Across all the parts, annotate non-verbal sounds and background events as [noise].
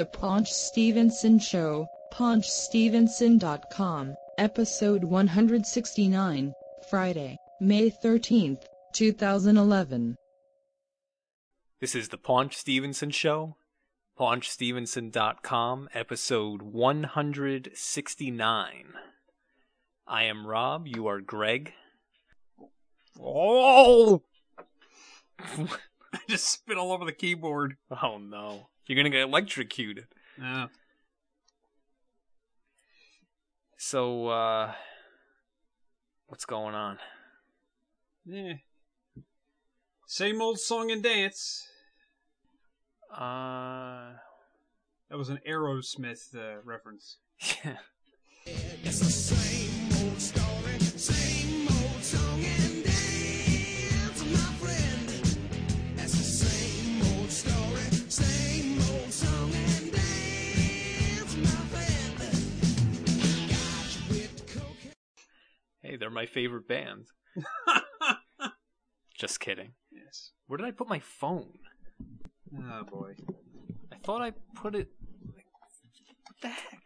The Paunch Stevenson Show, paunchstevenson.com, episode 169, Friday, May 13th, 2011. This is the Paunch Stevenson Show, paunchstevenson.com, episode 169. I am Rob, you are Greg. Oh! [laughs] I just spit all over the keyboard. Oh no. You're gonna get electrocuted. Yeah. So, uh, what's going on? Yeah. Same old song and dance. Uh, That was an Aerosmith uh, reference. [laughs] yeah. They're my favorite band. [laughs] Just kidding. yes. Where did I put my phone? Oh boy. I thought I put it. Like, what the heck?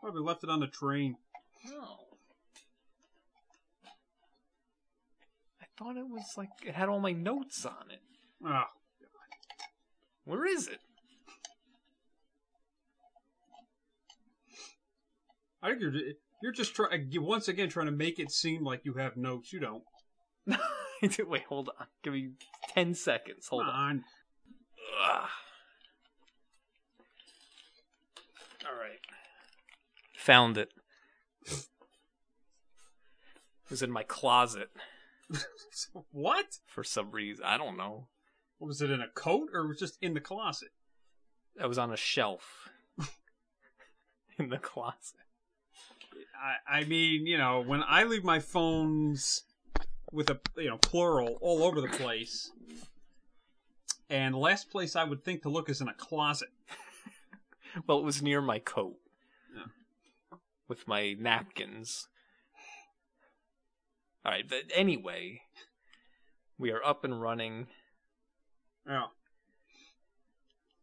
Probably left it on the train. No. I thought it was like it had all my notes on it. Oh. Where is it? I think you're you're just trying once again trying to make it seem like you have notes. You don't. [laughs] Wait, hold on. Give me ten seconds. Hold Come on. on. Ugh. All right. Found it. It was in my closet [laughs] what? for some reason. I don't know. What was it in a coat or was it just in the closet? I was on a shelf [laughs] in the closet. I, I mean, you know, when I leave my phones with a you know plural all over the place, and the last place I would think to look is in a closet. [laughs] Well, it was near my coat Yeah. with my napkins. All right, but anyway, we are up and running. Yeah.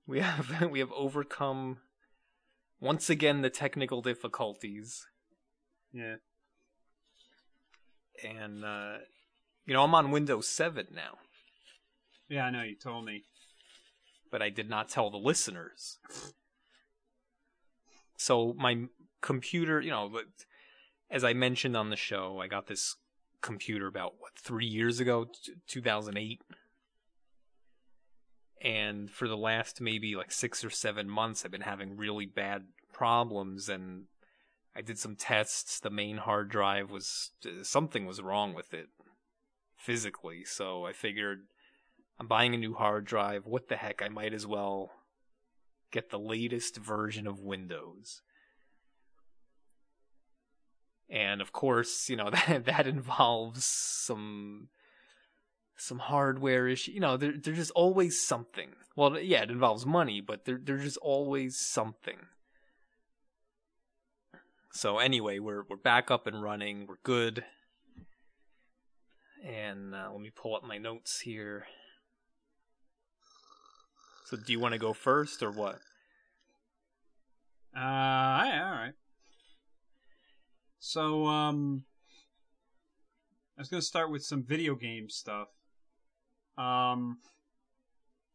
We have [laughs] we have overcome once again the technical difficulties, Yeah. and uh, you know I'm on Windows 7 now, Yeah, I know you told me. but I did not tell the listeners. So my computer, you know, as I mentioned on the show, I got this computer about what three years ago, t- 2008. And for the last maybe like six or seven months, I've been having really bad problems. And I did some tests. The main hard drive was something was wrong with it physically. So I figured I'm buying a new hard drive. What the heck? I might as well get the latest version of Windows. And of course, you know, [laughs] that that involves some some hardware issue. You know, there there's just always something. Well, yeah, it involves money, but there there's just always something. So anyway, we're we're back up and running. We're good. And uh, let me pull up my notes here. So, do you want to go first or what? Uh, yeah, all right. So, um, I was gonna start with some video game stuff. Um,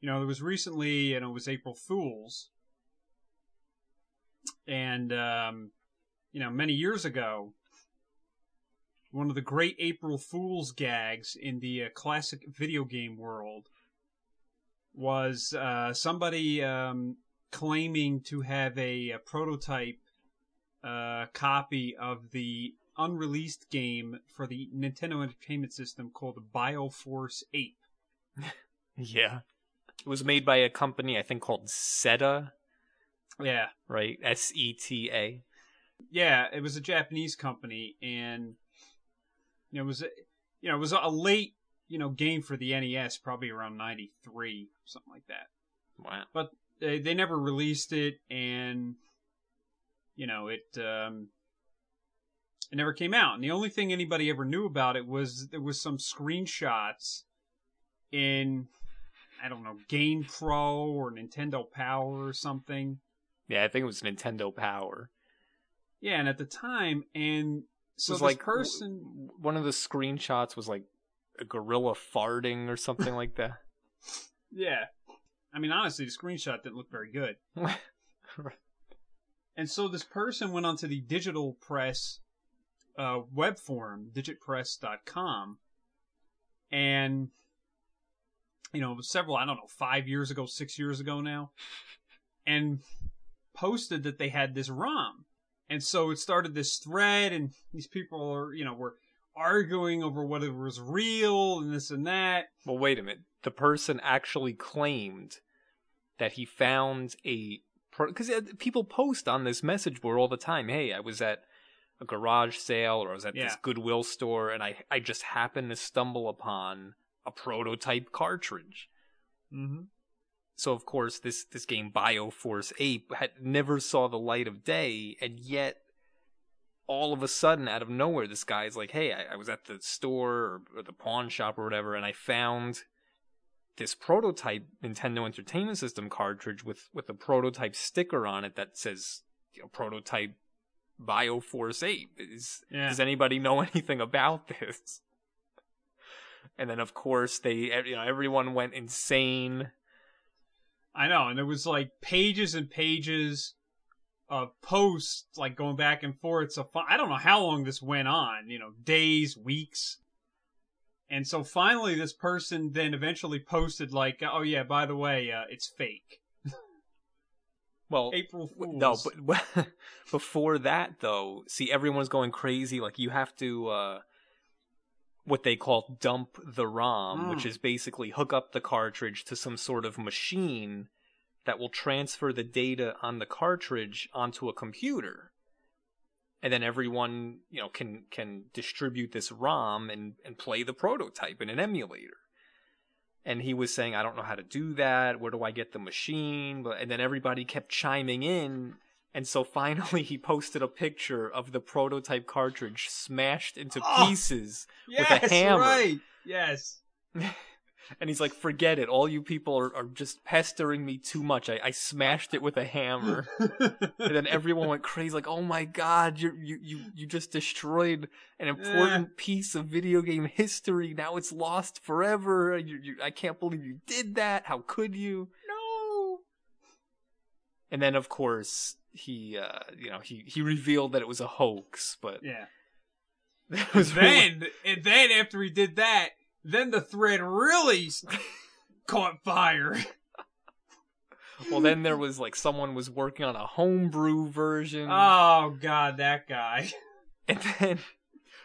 you know, there was recently, and it was April Fools, and um, you know, many years ago, one of the great April Fools gags in the uh, classic video game world was uh, somebody um, claiming to have a, a prototype uh, copy of the unreleased game for the Nintendo Entertainment System called Bioforce Ape. [laughs] Yeah. It was made by a company I think called SETA, Yeah, right? S E T A. yeah, it was a Japanese company, and you know, it was a, you know it was a late you know game for the NES, probably around '93, something like that. Wow. But they they never released it, and you know it um, it never came out. And the only thing anybody ever knew about it was there was some screenshots in I don't know, Game Pro or Nintendo Power or something. Yeah, I think it was Nintendo Power. Yeah, and at the time, and so it was this like person, w- one of the screenshots was like a gorilla farting or something like that. [laughs] yeah. I mean, honestly, the screenshot didn't look very good. [laughs] And so this person went onto the digital press uh, web forum, digitpress.com, and you know, several I don't know, five years ago, six years ago now, and posted that they had this ROM. And so it started this thread, and these people are, you know, were arguing over whether it was real and this and that. well, wait a minute. The person actually claimed that he found a because people post on this message board all the time. Hey, I was at a garage sale or I was at this Goodwill store, and I I just happened to stumble upon a prototype cartridge. Mm-hmm. So of course this this game Bioforce Ape had never saw the light of day, and yet all of a sudden, out of nowhere, this guy's like, "Hey, I, I was at the store or, or the pawn shop or whatever, and I found this prototype Nintendo Entertainment System cartridge with with a prototype sticker on it that says you know, prototype Bioforce Ape. Is Yeah. does anybody know [laughs] anything about this?" And then, of course, they you know everyone went insane. I know, and there was like pages and pages of posts, like going back and forth. So fi- I don't know how long this went on. You know, days, weeks. And so finally, this person then eventually posted like, "Oh yeah, by the way, uh, it's fake." Well, April Fools. No, but [laughs] before that though, see everyone's going crazy. Like you have to uh what they call dump the ROM, which Mm. is basically hook up the cartridge to some sort of machine that will transfer the data on the cartridge onto a computer. And then everyone, you know, can can distribute this ROM and and play the prototype in an emulator. And he was saying, I don't know how to do that. Where do I get the machine? But and then everybody kept chiming in. And so finally he posted a picture of the prototype cartridge smashed into Oh, pieces yes, with a hammer. right. Yes. [laughs] And he's like, forget it. All you people are, are just pestering me too much. I, I smashed it with a hammer. and then [laughs] everyone went crazy, like, oh my god, you you you you just destroyed an important piece of video game history. Now it's lost forever. You, you, I can't believe you did that. How could you? no. And then, of course, he, uh, you know, he, he revealed that it was a hoax, but Yeah. [laughs] it was really- Then and then after he did that, then the thread really [laughs] caught fire. well, then there was like someone was working on a homebrew version. Oh god, that guy. [laughs] And then,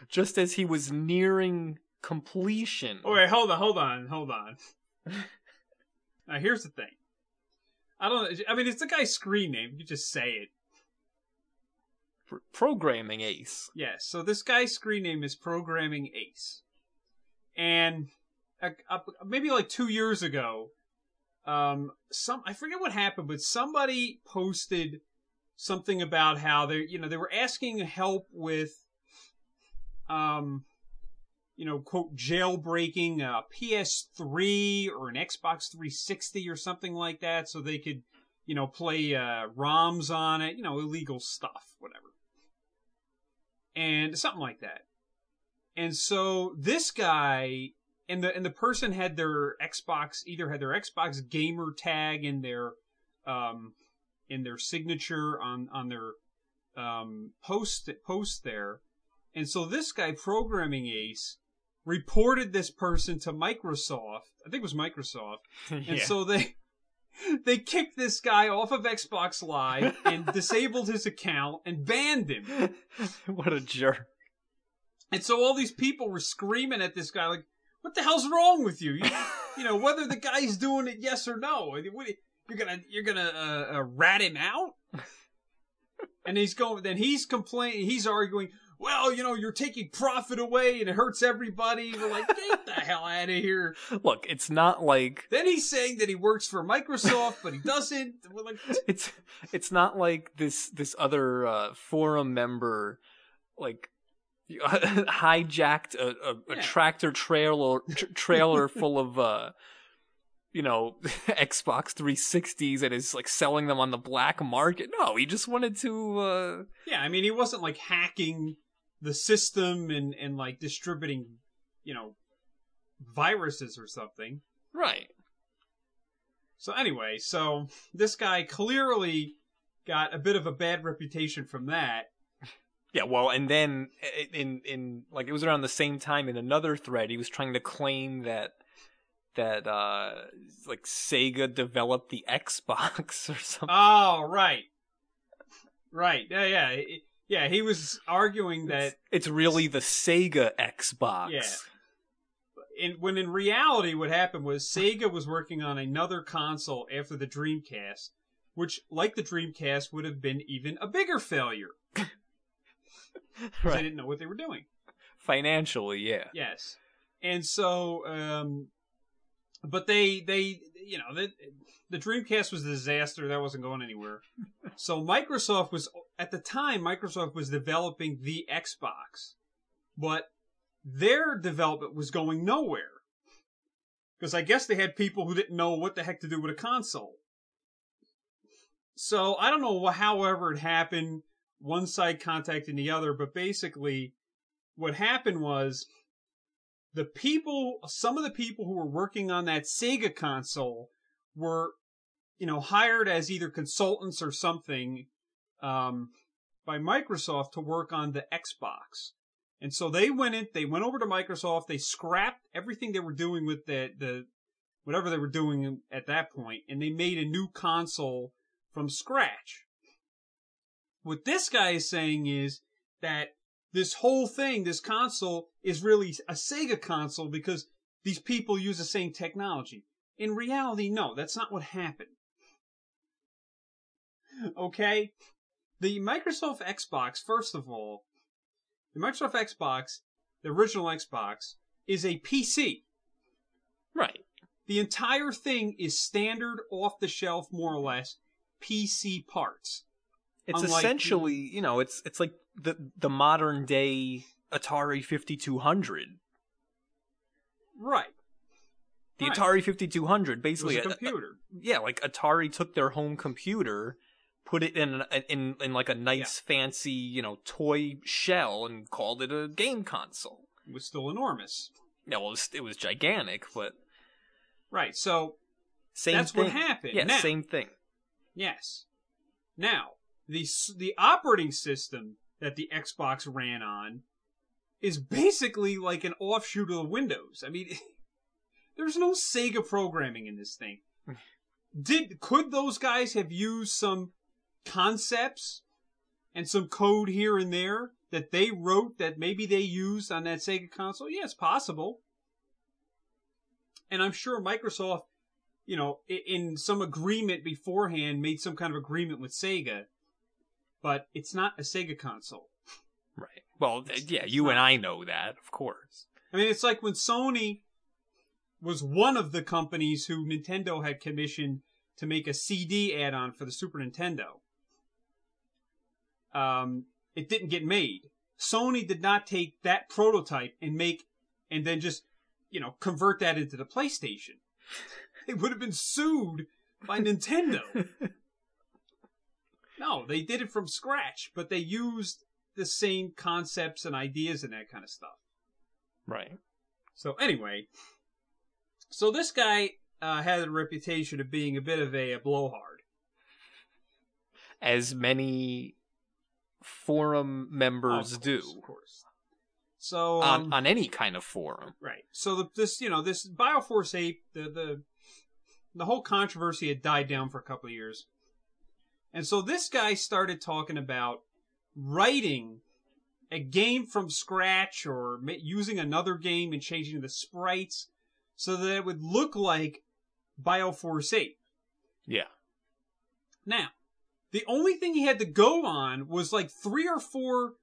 just as he was nearing completion, Oh wait, hold on, hold on, hold on. now here's the thing. I don't. I mean, it's the guy's screen name. You just say it. programming ace. Yes. So this guy's screen name is Programming Ace, and uh, uh, maybe like two years ago, um, some I forget what happened, but somebody posted something about how they, you know, they were asking help with, um, you know, quote jailbreaking a PS3 or an Xbox 360 or something like that, so they could, you know, play uh, ROMs on it, you know, illegal stuff, whatever and something like that. And so this guy and the and the person had their Xbox either had their Xbox gamer tag in their um in their signature on on their um post post there. And so this guy programming ace reported this person to Microsoft. I think it was Microsoft. [laughs] And so they [laughs] they kicked this guy off of Xbox Live and [laughs] disabled his account and banned him. what a jerk. And so all these people were screaming at this guy, like, "What the hell's wrong with you? You, you know, whether the guy's doing it, yes or no. I mean, what, you're gonna you're gonna uh, uh, rat him out?" And he's going. Then he's complaining. He's arguing. Well, you know, you're taking profit away, and it hurts everybody. We're like, get the [laughs] hell out of here. Look, it's not like Then he's saying that he works for Microsoft, but he doesn't. We're like, [laughs] it's it's not like this this other uh, forum member like [laughs] hijacked a, a, a tractor trailer tr- trailer full of uh you know, Xbox 360s and is like selling them on the black market. No, he just wanted to. uh Yeah, I mean, he wasn't like hacking the system and and like distributing, you know, viruses or something. Right. So anyway, so this guy clearly got a bit of a bad reputation from that. Yeah, well, and then in in like it was around the same time in another thread, he was trying to claim that that uh like Sega developed the Xbox [laughs] or something. Oh, right, right, yeah, yeah, It- yeah. He was arguing that it's really the Sega Xbox. Yeah. in when in reality, what happened was Sega was working on another console after the Dreamcast, which, like the Dreamcast, would have been even a bigger failure. [laughs] 'cause They right. didn't know what they were doing. Financially, yeah. Yes, and so, um, but they they you know the the Dreamcast was a disaster. That wasn't going anywhere. [laughs] so Microsoft was at the time Microsoft was developing the Xbox, but their development was going nowhere because I guess they had people who didn't know what the heck to do with a console. So I don't know however it happened. One side contacting the other, but basically, what happened was the people, some of the people who were working on that Sega console were, you know, hired as either consultants or something um, by Microsoft to work on the Xbox. And so they went in, they went over to Microsoft, they scrapped everything they were doing with the, the, whatever they were doing at that point, and they made a new console from scratch. What this guy is saying is that this whole thing, this console, is really a Sega console because these people use the same technology. In reality, no, that's not what happened. Okay? The Microsoft Xbox, first of all, the Microsoft Xbox, the original Xbox, is a PC. Right. The entire thing is standard, off the shelf, more or less, PC parts. It's Unlike essentially, you know, it's it's like the the modern day Atari 5200. Right. The Right. Atari 5200 It was basically a a- a- computer. yeah, like Atari took their home computer, put it in an, in in like a nice fancy, you know, toy shell and called it a game console. It was still enormous. Yeah, well, it was, it was gigantic, but Right. So, same That's thing. what happened. Yeah, Now- same thing. yes. Now, the the operating system that the Xbox ran on is basically like an offshoot of Windows. I mean, [laughs] there's no Sega programming in this thing. [laughs] Did could those guys have used some concepts and some code here and there that they wrote that maybe they used on that Sega console? Yeah, it's possible. And I'm sure Microsoft, you know, in some agreement beforehand made some kind of agreement with Sega, but it's not a Sega console. Right. Well, It's- yeah, it's you and. I know that, of course. I mean, it's like when Sony was one of the companies who Nintendo had commissioned to make a CD add-on for the Super Nintendo. Um, it didn't get made. Sony did not take that prototype and make, and then just, you know, convert that into the PlayStation. [laughs] They would have been sued by Nintendo. [laughs] No, they did it from scratch, but they used the same concepts and ideas and that kind of stuff. Right. So anyway, so this guy uh, had a reputation of being a bit of a, a blowhard. As many forum members Of do of course. So on um, on any kind of forum. right, so the, this you know this Bioforce Ape the the the whole controversy had died down for a couple of years, and so this guy started talking about writing a game from scratch or using another game and changing the sprites so that it would look like Bioforce Ape. Yeah. Now, the only thing he had to go on was like three or four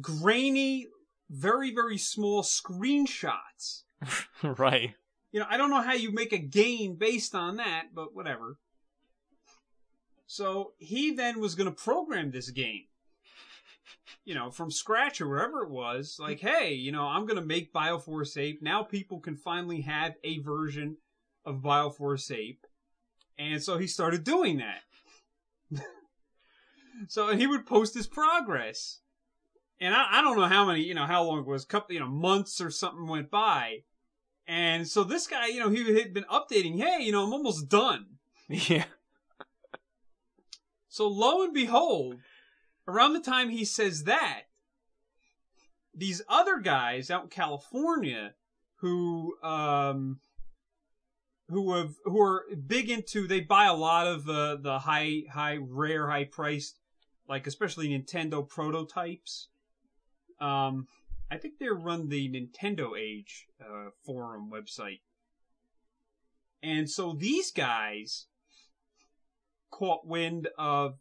grainy, very, very small screenshots. [laughs] right. You know, I don't know how you make a game based on that, but whatever. So he then was going to program this game, you know, from scratch or wherever it was. Like, hey, you know, I'm going to make Bioforce Ape. Now people can finally have a version of Bioforce Ape, and so he started doing that. [laughs] so he would post his progress, and I, I don't know how many, you know, how long it was, couple, you know, months or something went by, and so this guy, you know, he had been updating, hey, you know, I'm almost done. [laughs] Yeah. So lo and behold, around the time he says that, these other guys out in California who um who have who are big into they buy a lot of uh, the high high rare high priced like especially Nintendo prototypes. Um I think they run the Nintendo Age uh, forum website. And so these guys caught wind of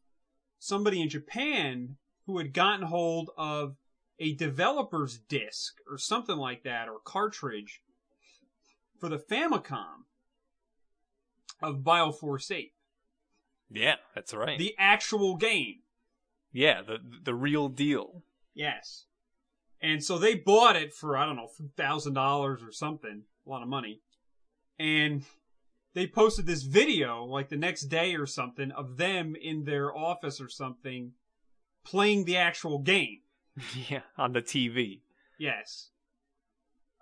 somebody in Japan who had gotten hold of a developer's disc or something like that or cartridge for the Famicom of Bioforce Ape, Yeah, that's right. the actual game. Yeah, the the real deal. Yes. And so they bought it for, I don't know, $1,000 or something. A lot of money. And they posted this video, like the next day or something, of them in their office or something playing the actual game. [laughs] yeah, on the TV. Yes.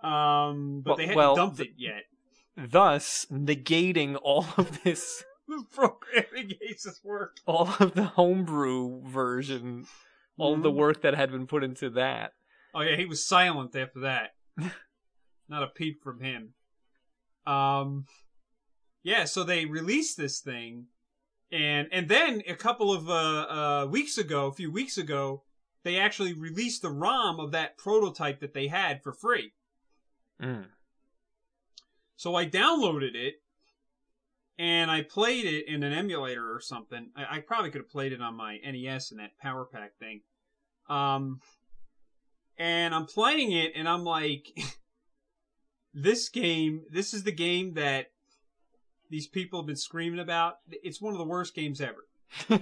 Um, but Well- they hadn't well, dumped the- it yet. Thus negating all of this The [laughs] programming aces work. all of the homebrew version, all of the work that had been put into that. Oh yeah, he was silent after that. [laughs] Not a peep from him. Um, yeah, so they released this thing, and and then a couple of uh, uh, weeks ago, a few weeks ago, they actually released the ROM of that prototype that they had for free. Mm. So I downloaded it, and I played it in an emulator or something. I, I probably could have played it on my NES in that PowerPak thing. Um, and I'm playing it, and I'm like, [laughs] this game, this is the game that these people have been screaming about. It's one of the worst games ever. [laughs]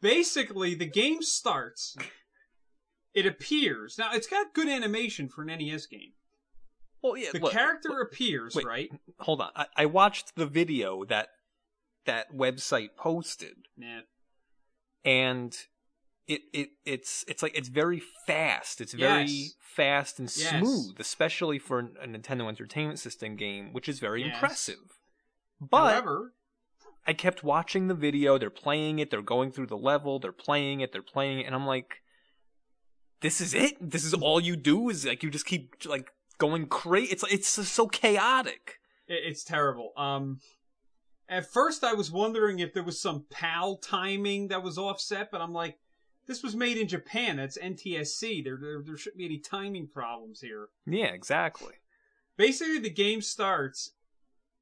Basically, the game starts. It appears now. It's got good animation for an NES game. Well, yeah. The look, character look, appears, wait. right? hold on. I, I watched the video that that website posted, Nah. and it it it's it's like it's very fast. It's very Yes. fast and Yes. smooth, especially for a Nintendo Entertainment System game, which is very Yes. impressive. But However, I kept watching the video. They're playing it. They're going through the level. They're playing it. They're playing it, and I'm like, "This is it. This is all you do. Is like you just keep like going crazy. It's it's so chaotic." it's terrible. Um, at first I was wondering if there was some PAL timing that was offset, but I'm like, this was made in Japan. That's NTSC. There, there, there shouldn't be any timing problems here. Yeah, exactly. Basically, the game starts.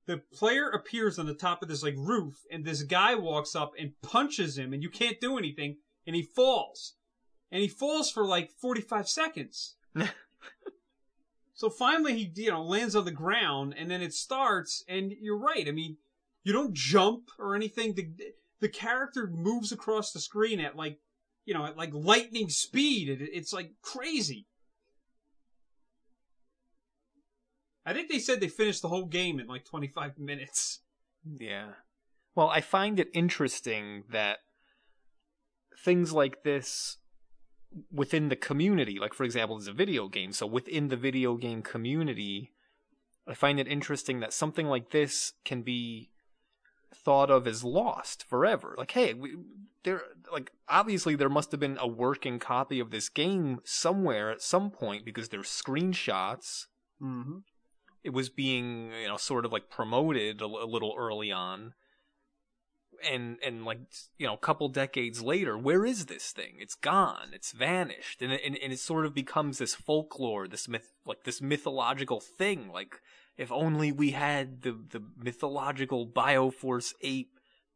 The player appears on the top of this like roof, and this guy walks up and punches him, and you can't do anything, and he falls, and he falls for like 45 seconds. [laughs] So finally, he you know lands on the ground, and then it starts. And you're right. I mean, you don't jump or anything. The the character moves across the screen at like you know at like lightning speed. It, it's like crazy. I think they said they finished the whole game in like 25 minutes. Yeah. Well, I find it interesting that things like this within the community, like for example, it's a video game, so within the video game community, I find it interesting that something like this can be thought of as lost forever. Like, hey, we, there, like, obviously there must have been a working copy of this game somewhere at some point because there's screenshots Mm-hmm. it was being you know sort of like promoted a little early on and and like you know a couple decades later where is this thing? It's gone. It's vanished. And it, and, and it sort of becomes this folklore this myth like this mythological thing. Like if only we had the the mythological Bioforce Ape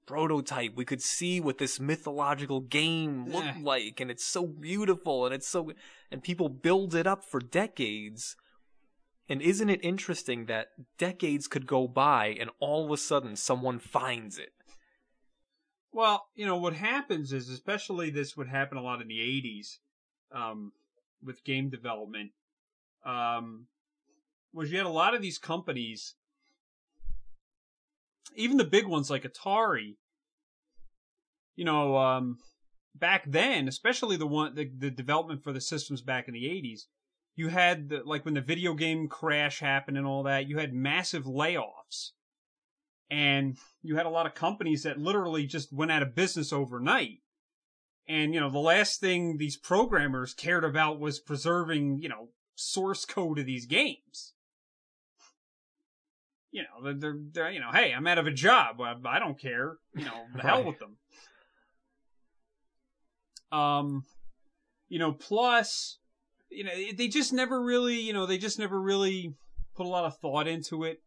prototype we could see what this mythological game looked like. And it's so beautiful and it's so and people build it up for decades. And isn't it interesting that decades could go by and all of a sudden someone finds it? Well, you know what happens is, especially this would happen a lot in the '80s, um, with game development, um, was you had a lot of these companies even the big ones like Atari, you know, um, back then, especially the one the, the development for the systems back in the eighties, you had the, like when the video game crash happened and all that, you had massive layoffs, and you had a lot of companies that literally just went out of business overnight. And you know, the last thing these programmers cared about was preserving, you know, source code of these games you know, they're, they're, they're, you know, hey, I'm out of a job. I, I don't care. You know, the [laughs] hell with them. Um, you know, plus, you know, they just never really, you know, they just never really put a lot of thought into it.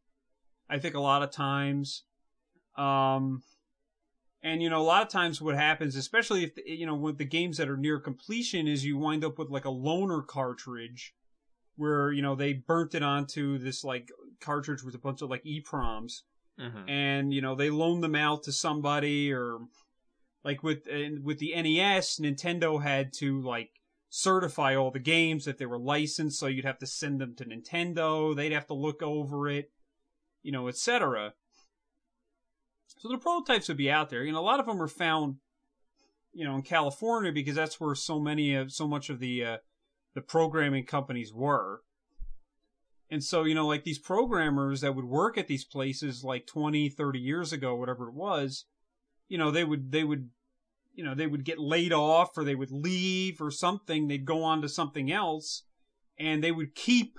I think a lot of times, um, and you know, a lot of times what happens, especially if you know with the games that are near completion, is you wind up with like a loaner cartridge where you know they burnt it onto this like cartridge with a bunch of like EPROMs, hmm and you know they loaned them out to somebody or like with and with the NES, Nintendo had to like certify all the games that they were licensed, so you'd have to send them to Nintendo. They'd have to look over it, you know, etc. So the prototypes would be out there. Know, a lot of them are found, you know, in California because that's where so many of so much of the uh, the programming companies were. And so, you know, like these programmers that would work at these places like 20, 30 years ago, whatever it was, you know, they would, they would, you know, they would get laid off or they would leave or something. They'd go on to something else and they would keep,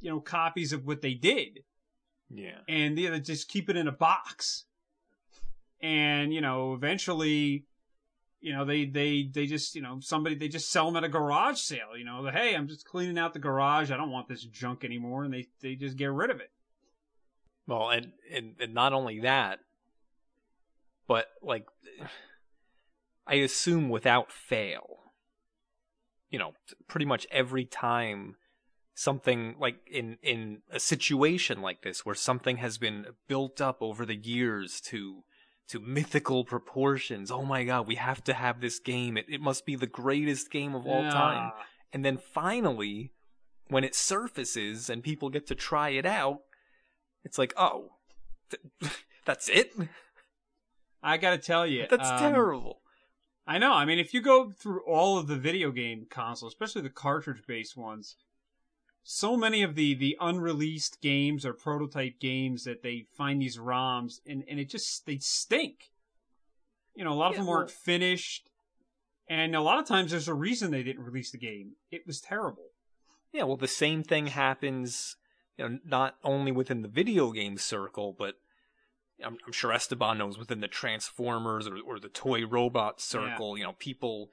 you know, copies of what they did Yeah. and they would just keep it in a box. And, you know, eventually, you know, they, they, they just, you know, somebody, they just sell them at a garage sale, you know, the, hey, I'm just cleaning out the garage. I don't want this junk anymore. And they, they just get rid of it. Well, and, and and not only that, but like, I assume without fail, you know, pretty much every time something like in in a situation like this where something has been built up over the years to to mythical proportions. Oh my god, we have to have this game. It it must be the greatest game of all time. Ah, And then finally, when it surfaces and people get to try it out, it's like, oh, th- [laughs] that's it? I gotta tell you. That's um, terrible. I know. I mean, if you go through all of the video game consoles, especially the cartridge-based ones, so many of the the unreleased games or prototype games that they find these ROMs and and it just they stink. You know, a lot of Yeah, them well- aren't finished, and a lot of times there's a reason they didn't release the game. It was terrible. Yeah, well, the same thing happens, you know, not only within the video game circle, but I'm, I'm sure Esteban knows within the Transformers or, or the toy robot circle. You know, people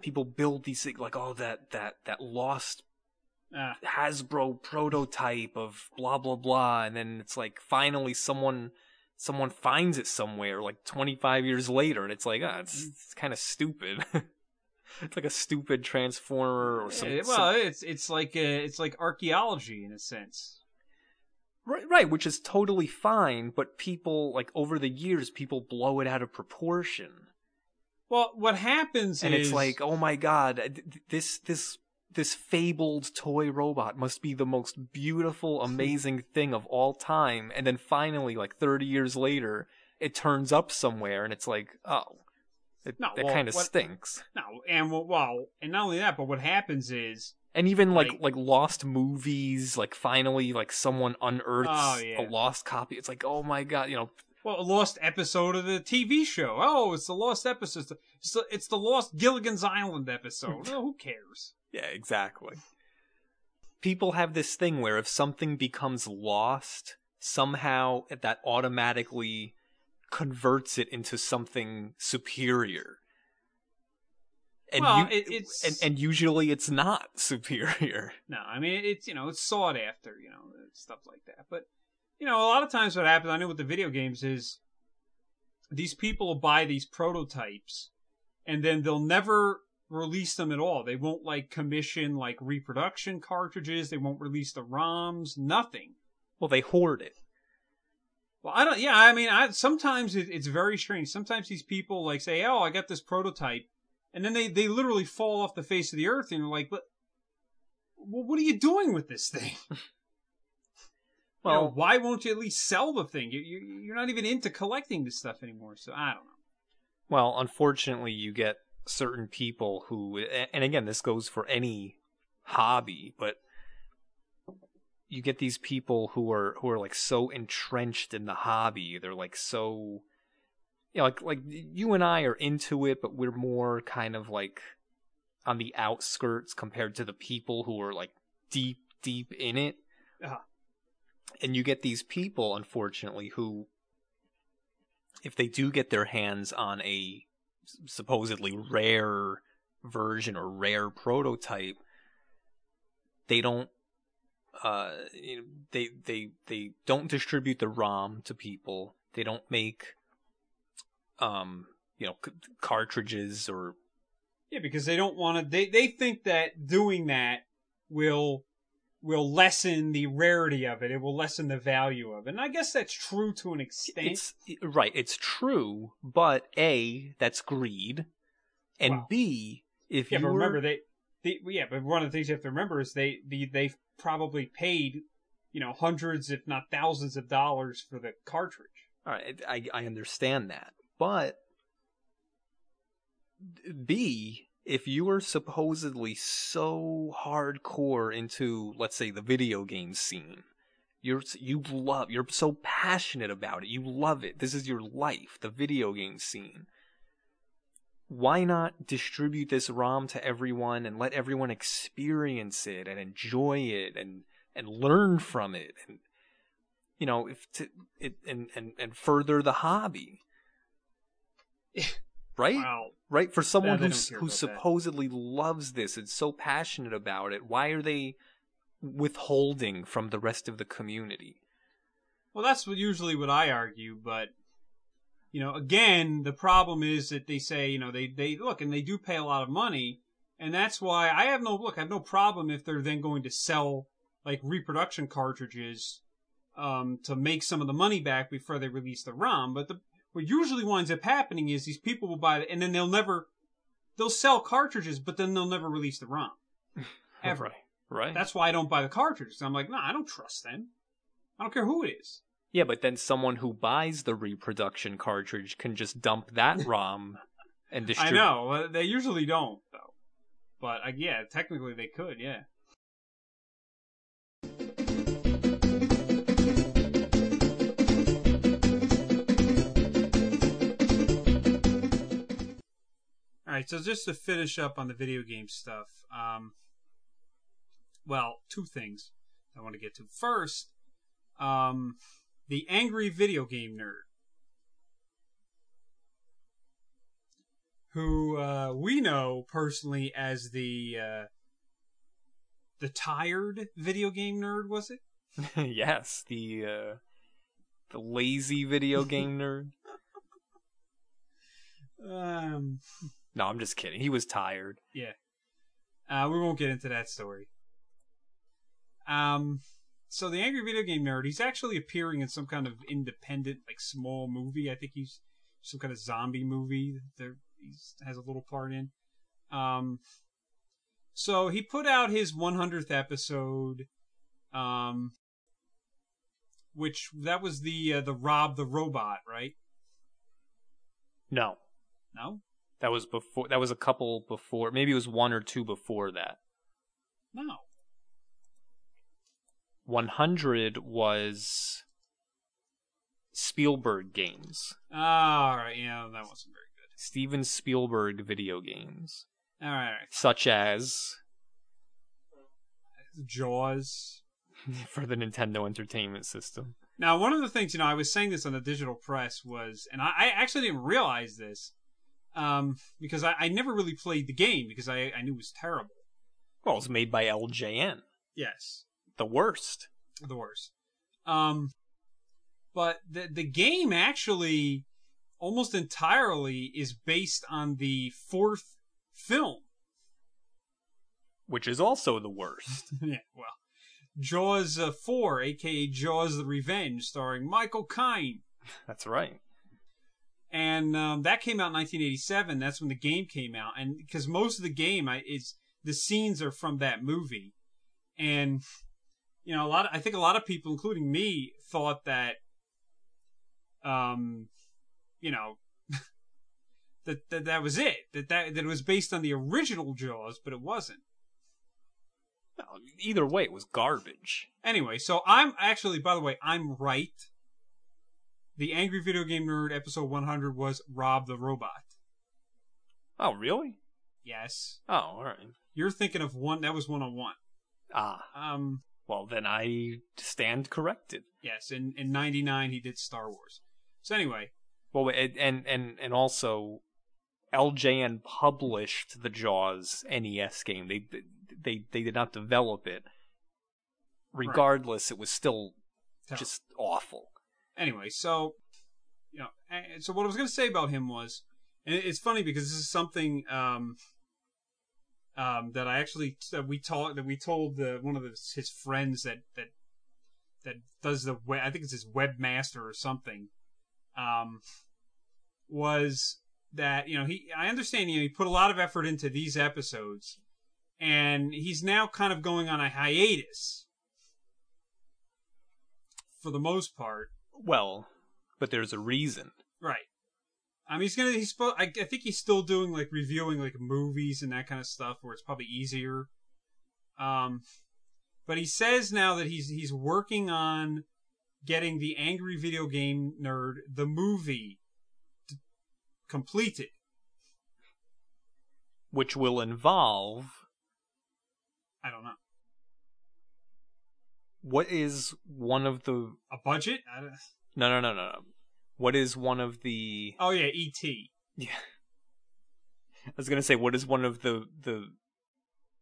people build these things like, oh, that that that lost Ah, Hasbro prototype of blah blah blah, and then it's like finally someone someone finds it somewhere like 25 years later, and it's like, ah, it's, it's kind of stupid. [laughs] it's like a stupid transformer or something. yeah, some- well, it's it's like uh, it's like archaeology in a sense. right, right, which is totally fine, but people like over the years, people blow it out of proportion, Well, what happens and is it's like, oh my god, th- th- this this this fabled toy robot must be the most beautiful, [laughs] amazing thing of all time. And then finally, like 30 years later, it turns up somewhere and it's like, oh, it, No, that well, kind of stinks. no, and well, and not only that, but what happens is And even like, Like- like lost movies, like finally, like someone unearths Oh, yeah. a lost copy. It's like, oh my god, you know, Well, a lost episode of the TV show. Oh, it's the lost episode. It's the, it's the lost Gilligan's Island episode. [laughs] oh, who cares? Yeah, exactly. People have this thing where if something becomes lost, somehow that automatically converts it into something superior. And Well, you, it- and, and usually it's not [laughs] superior. No, I mean it's you know it's sought after, you know stuff like that. But you know a lot of times what happens, I know with the video games is these people buy these prototypes and then they'll never release them at all. They won't like commission like reproduction cartridges. They won't release the ROMs. Nothing. Well, they hoard it. Well, I don't. Yeah, I mean, I sometimes it, it's very strange. Sometimes these people like say, "Oh, I got this prototype," and then they they literally fall off the face of the earth, and you're like, "But, well, what are you doing with this thing?" [laughs] You know, Well, why won't you at least sell the thing? You, you, you're not even into collecting this stuff anymore. So I don't know. Well, unfortunately, you get certain people who, and again, this goes for any hobby, but you get these people who are who are like so entrenched in the hobby. They're like so, you know, like like you and I are into it, but we're more kind of like on the outskirts compared to the people who are like deep deep in it. Uh-huh. And you get these people, unfortunately, who if they do get their hands on a supposedly rare version or rare prototype, they don't uh you know, they they they don't distribute the ROM to people. They don't make um you know c- cartridges or Yeah, because they don't want to. They they think that doing that will will lessen the rarity of it. It will lessen the value of it. And I guess that's true to an extent. it's right, it's true, but A, that's greed. And Wow. B, if yeah, you but were- remember they, they. Yeah, but one of the things you have to remember is they the they've probably paid, you know, hundreds if not thousands of dollars for the cartridge. All right, I I understand that, but B, if you are supposedly so hardcore into, let's say, the video game scene, you're you love, you're so passionate about it, you love it. This is your life, the video game scene. Why not distribute this ROM to everyone and let everyone experience it and enjoy it and and learn from it and you know if to it and and and further the hobby [laughs] right Wow. right for someone they who's who about that. supposedly loves this and so passionate about it why are they withholding from the rest of the community Well, that's what usually what I argue, but you know, again, the problem is that they say, you know, they they look and they do pay a lot of money, and that's why I have no look. I have no problem if they're then going to sell like reproduction cartridges um, to make some of the money back before they release the ROM. But the what usually winds up happening is these people will buy it, and then they'll never they'll sell cartridges, but then they'll never release the ROM. [laughs] Ever. right right That's why I don't buy the cartridges. I'm like, no, I don't trust them. I don't care who it is. yeah but then someone who buys the reproduction cartridge can just dump that [laughs] rom and distribute. I know they usually don't though, but uh, yeah, technically they could. Yeah. All right, so just to finish up on the video game stuff, um, well, two things I want to get to. First, um, the angry video game nerd. who uh, we know personally as the uh, the tired video game nerd. Was it? [laughs] yes the uh the lazy video game [laughs] nerd Um, no i'm just kidding he was tired yeah. Uh, we won't get into that story. Um, so the angry video game nerd, he's actually appearing in some kind of independent, like small movie. I think he's some kind of zombie movie that he has a little part in. Um, so he put out his 100th episode, um, which that was the uh, the Rob the Robot, right? no No, that was before that was a couple before maybe it was one or two before that no. 100 was Spielberg games. Ah, all right, yeah, that wasn't very good. Steven Spielberg video games, All right, all right. such as Jaws. [laughs] for the Nintendo Entertainment System. Now, one of the things, you know, I was saying this on the digital press was, and I, I actually didn't realize this, um, because I, I never really played the game because I, I knew it was terrible. Well, it's made by LJN, Yes, the worst. the worst. Um, but the the game actually almost entirely is based on the fourth film. Which is also the worst. [laughs] yeah, well, Jaws uh, 4, aka Jaws the Revenge, starring Michael Caine. That's right. And um, that came out in 1987. That's when the game came out, and because most of the game I, is the scenes are from that movie, and you know, a lot. Of, I think a lot of people, including me, thought that, um, you know, [laughs] that, that that was it. That, that that it was based on the original Jaws, but it wasn't. Well, either way, it was garbage. Anyway, so I'm actually, by the way, I'm right. The Angry Video Game Nerd episode 100 was Rob the Robot. Oh, really? Yes. Oh, all right. You're thinking of one, that was 101. Ah, Um, well, then I stand corrected. yes, in, in 99 he did Star Wars. So anyway, Well, and and and, and also, LJN published the Jaws NES game. They they they did not develop it. Regardless, it was still Terrible. just awful. Anyway, so you know, so what I was going to say about him was, and it's funny because this is something um, um, that I actually that we taught that we told uh, one of his, his friends that that that does the web, I think it's his webmaster or something, um, was that you know he I understand you know, he put a lot of effort into these episodes, and he's now kind of going on a hiatus for the most part. Well, but there's a reason. Right. I mean, he's gonna. He's. spo- I, I think he's still doing like reviewing like movies and that kind of stuff, where it's probably easier. Um, but he says now that he's he's working on getting the Angry Video Game Nerd the movie t- completed. which will involve I don't know what is one of the a budget. No no no no no what is one of the oh yeah, E.T. yeah I was gonna say what is one of the the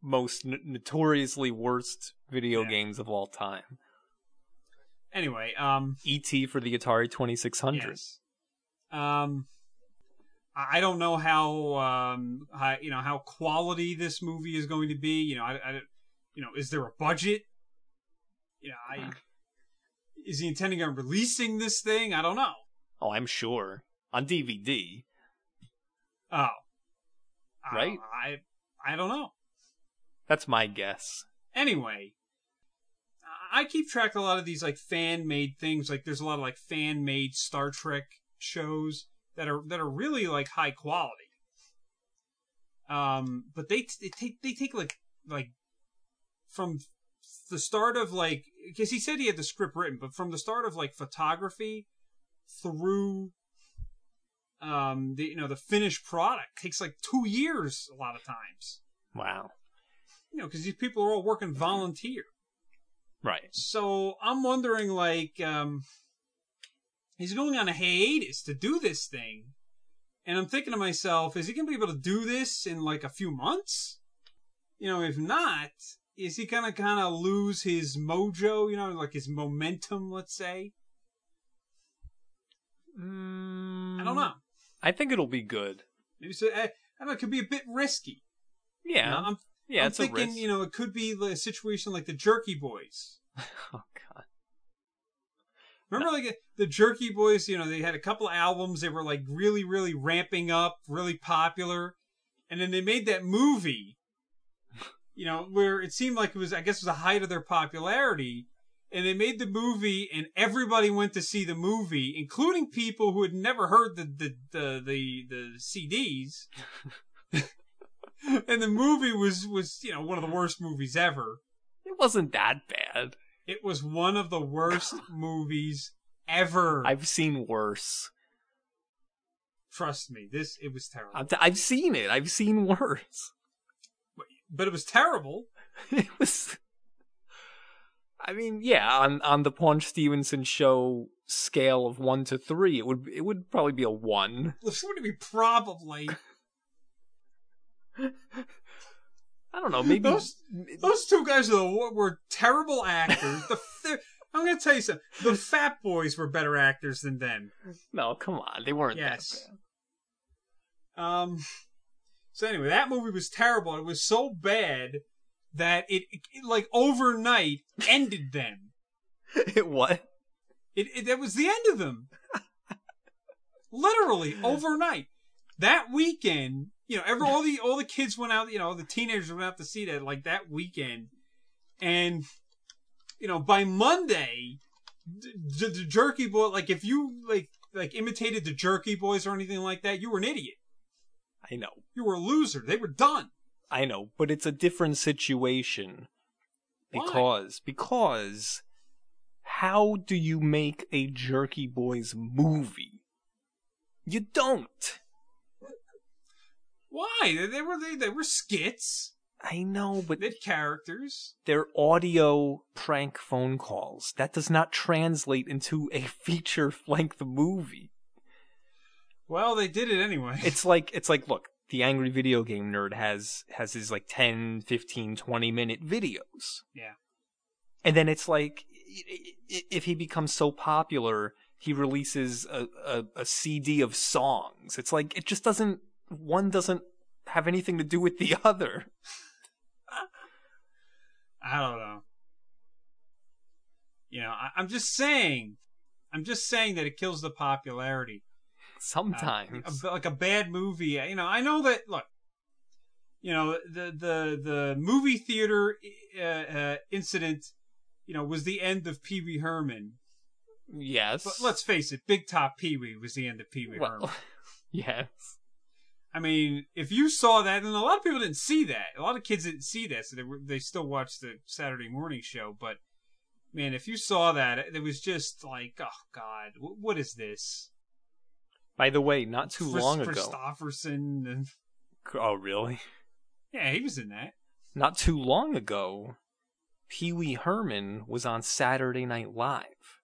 most n- notoriously worst video Yeah. games of all time Anyway, um, E.T. for the Atari Twenty Six Hundred Yes. Um, I don't know how um how, you know how quality this movie is going to be. You know, I, I you know, is there a budget? You know, I is he intending on releasing this thing? I don't know. oh I'm sure on DVD Oh, Right? don't- I I don't know. that's my guess Anyway, I keep track of a lot of these like fan made things. Like there's a lot of like fan made Star Trek shows that are that are really like high quality. Um, but they they take they take like like from the start of like because he said he had the script written, but from the start of like photography through um the you know the finished product takes like two years a lot of times. wow You know, because these people are all working volunteer. right So I'm wondering, like, um, he's going on a hiatus to do this thing, and I'm thinking to myself, is he going to be able to do this in like a few months? You know, if not, is he gonna kind of lose his mojo? You know, like his momentum, let's say. mm, I don't know. I think it'll be good Maybe so, I, I don't know. It could be a bit risky. You yeah know, I'm, yeah I'm it's thinking, a risk you know, it could be a situation like the Jerky Boys. [laughs] oh god Remember, like the Jerky Boys? You know, they had a couple albums. They were like really, really ramping up, really popular, and then they made that movie. You know, where it seemed like it was, I guess, it was the height of their popularity, and they made the movie, and everybody went to see the movie, including people who had never heard the the the the, the CDs. [laughs] and the movie was was you know one of the worst movies ever. it wasn't that bad It was one of the worst [laughs] movies ever. I've seen worse Trust me, this it was terrible. T- I've seen it I've seen worse but it was terrible. [laughs] it was I mean, yeah, on on the Paunch Stevenson show scale of one to three, it would it would probably be a one. This would be probably [laughs] I don't know, maybe those those two guys are the, were terrible actors. the, [laughs] I'm gonna tell you something. The Fat Boys were better actors than them. no, come on, they weren't Yes. Um. So anyway, that movie was terrible. It was so bad that it, it like overnight ended them. [laughs] It what? It, it that was the end of them. [laughs] Literally overnight. That weekend, you know, every all the all the kids went out, you know, the teenagers went out to see that like that weekend, and you know, by Monday, the, the, the Jerky Boy, like if you like like imitated the Jerky Boys or anything like that, you were an idiot. I know. You were a loser. They were done. I know, but it's a different situation Why? because because how do you make a Jerky Boys movie? You don't. Why? They, they were they, they were skits. I know, but They characters. they're audio prank phone calls. That does not translate into a [laughs] feature length movie. Well, they did it anyway. [laughs] It's like it's like look, the angry video game nerd has has his like 10, 15, 20 minute videos. Yeah. And then it's like if he becomes so popular, he releases a, a, a CD of songs. It's like it just doesn't one doesn't have anything to do with the [laughs] other. I don't know. You know, I, I'm just saying. I'm just saying that it kills the popularity. Uh, Sometimes. a- like a bad movie. You know, I know that. Look, you know the the the movie theater uh, uh, incident. You know, was the end of Pee Wee Herman. yes. But let's face it, Big Top Pee Wee was the end of Pee Wee Herman. [laughs] yes. I mean, if you saw that, and a lot of people didn't see that. A lot of kids didn't see that, so they were, they still watched the Saturday morning show. But man, if you saw that, it was just like, oh God, wh- what is this? By the way, not too Chris- long ago. Kristofferson, and Oh, really? yeah, he was in that. Not too long ago, Pee Wee Herman was on Saturday Night Live.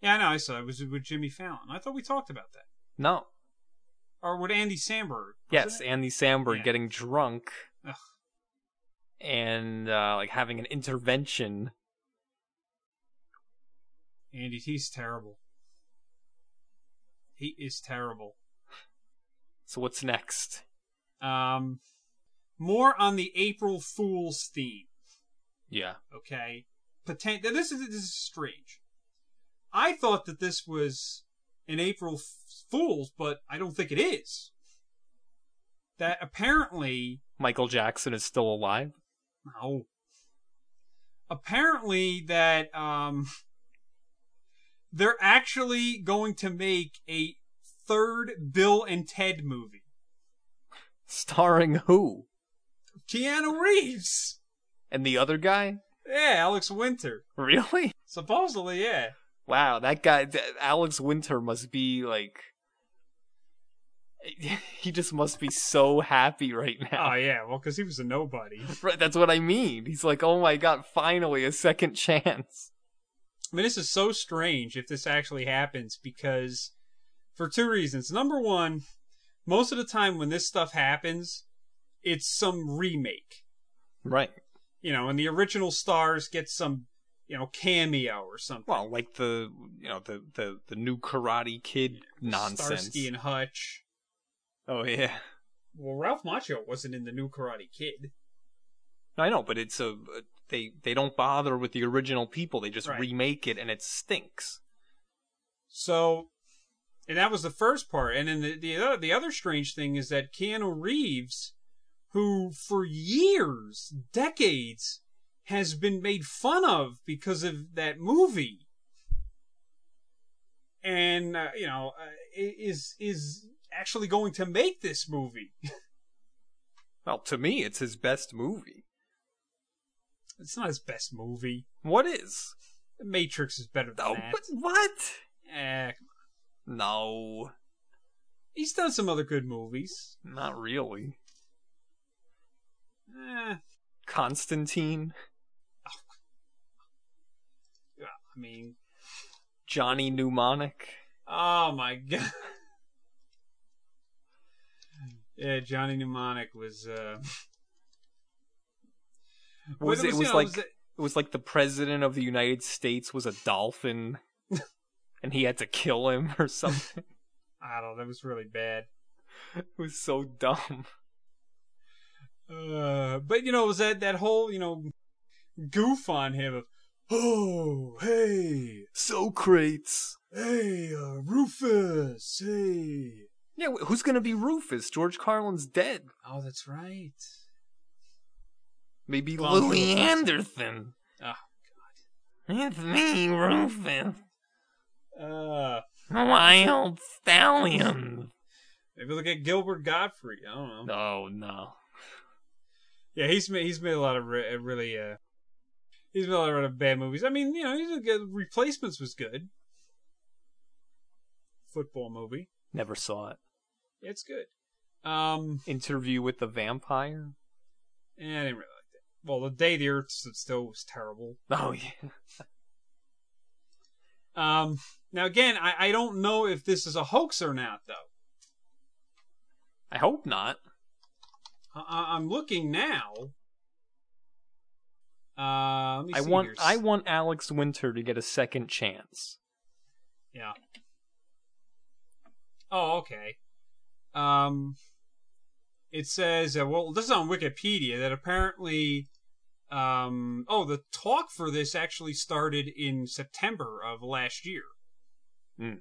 Yeah, I know. I saw it was with Jimmy Fallon. I thought we talked about that, No. or with Andy Samberg. wasn't Yes, it? Andy Samberg Yeah. getting drunk Ugh. and uh, like having an intervention. Andy, he's terrible. He is terrible. So what's next? Um, more on the April Fool's theme. Yeah. okay Poten- now this is this is strange i thought that this was an april F- fools but i don't think it is that apparently Michael Jackson is still alive. no apparently that um they're actually going to make a third bill and ted movie Starring who? keanu reeves And the other guy? yeah alex winter Really? supposedly yeah Wow, that guy, Alex Winter must be like. [laughs] He just must be so happy right now. oh yeah well because he was a nobody Right, that's what I mean. He's like, oh my god, finally a second chance. I mean, this is so strange if this actually happens because for two reasons. Number one, most of the time when this stuff happens, it's some remake. Right. You know, and the original stars get some, you know, cameo or something. Well, like the you know the the the new Karate Kid nonsense. Starsky and Hutch. oh yeah, Well, Ralph Macchio wasn't in the new Karate Kid. I know, but it's a they they don't bother with the original people. They just Right. remake it, and it stinks. So, and that was the first part. And then the the other, the other strange thing is that Keanu Reeves, who for years, decades, has been made fun of because of that movie, and uh, you know, uh, is is actually going to make this movie. [laughs] Well, to me, it's his best movie. It's not his best movie. What is? The Matrix is better than Oh, that. but what? Eh, No, he's done some other good movies. not really. Eh, Constantine, I mean, Johnny Mnemonic. Oh my god. [laughs] Yeah, Johnny Mnemonic was uh [laughs] Was But it, was know, like it was like the president of the United States was a dolphin, [laughs] and he had to kill him or something. [laughs] I don't know, that was really bad. it was so dumb. Uh but you know, it was that that whole, you know, goof on him of Oh, hey, Socrates. hey, uh, Rufus, hey. Yeah, who's gonna be Rufus? George Carlin's dead. Oh, that's right. Maybe Louie Anderson. Oh God. It's me, Rufus, Uh, wild stallion. maybe look at Gilbert Gottfried. I don't know. Oh no. Yeah, he's made he's made a lot of re- really uh he's made a lot of bad movies. I mean, you know, he's a good replacements was good. Football movie. Never saw it. It's good. Um Interview with the Vampire? yeah, I didn't really. Well, the day the earth stood still was terrible. Oh yeah. [laughs] Um now again, I, I don't know if this is a hoax or not though. I hope not. I, I'm looking now. Uh, let me I want here. I want Alex Winter to get a second chance. Yeah. Oh, okay. Um, it says, uh, well, this is on Wikipedia that apparently, um, oh, the talk for this actually started in September of last year. Hmm.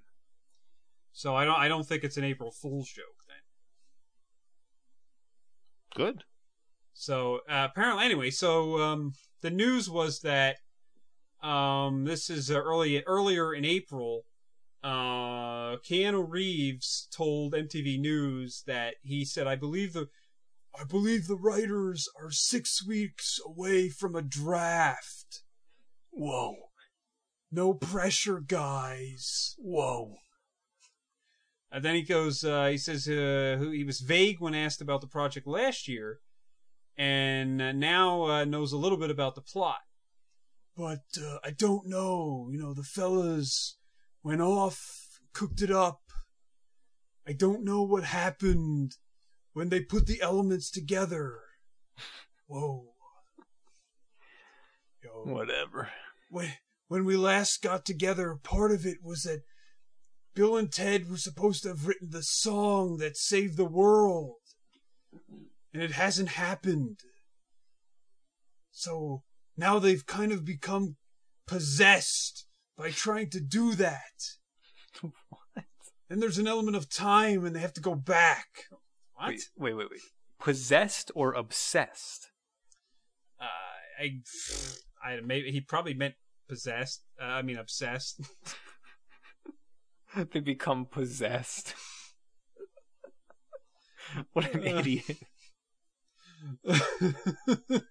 So I don't, I don't think it's an April Fool's joke then. Good. So uh, apparently, anyway, so um, the news was that um, this is uh, early earlier in April. Uh, Keanu Reeves told MTV News that he said, "I believe the, I believe the writers are six weeks away from a draft. Whoa. No pressure, guys." Whoa. And then he goes, uh, he says uh, who- he was vague when asked about the project last year, and uh, now uh, knows a little bit about the plot. But uh, I don't know. You know, the fellas went off, cooked it up. I don't know what happened when they put the elements together. Whoa. Yo Whatever. when when we last got together, part of it was that Bill and Ted were supposed to have written the song that saved the world. And it hasn't happened. So now they've kind of become possessed by trying to do that. [laughs] What? Then there's an element of time and they have to go back. What? Wait, wait, wait, wait. Possessed or obsessed? Uh, I, I maybe he probably meant possessed. Uh, I mean obsessed. [laughs] They become possessed. [laughs] what an Uh. idiot. [laughs]